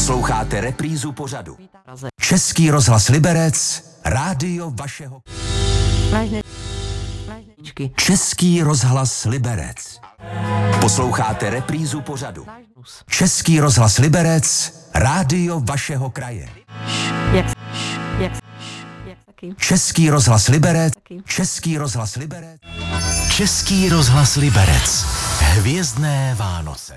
Posloucháte reprízu pořadu. Český rozhlas Liberec, rádio vašeho... Český rozhlas Liberec. Posloucháte reprízu pořadu. Český rozhlas Liberec, rádio vašeho kraje. Jak, jak, jak taky. Český rozhlas Liberec. Český rozhlas Liberec. Český rozhlas Liberec. Hvězdné Vánoce.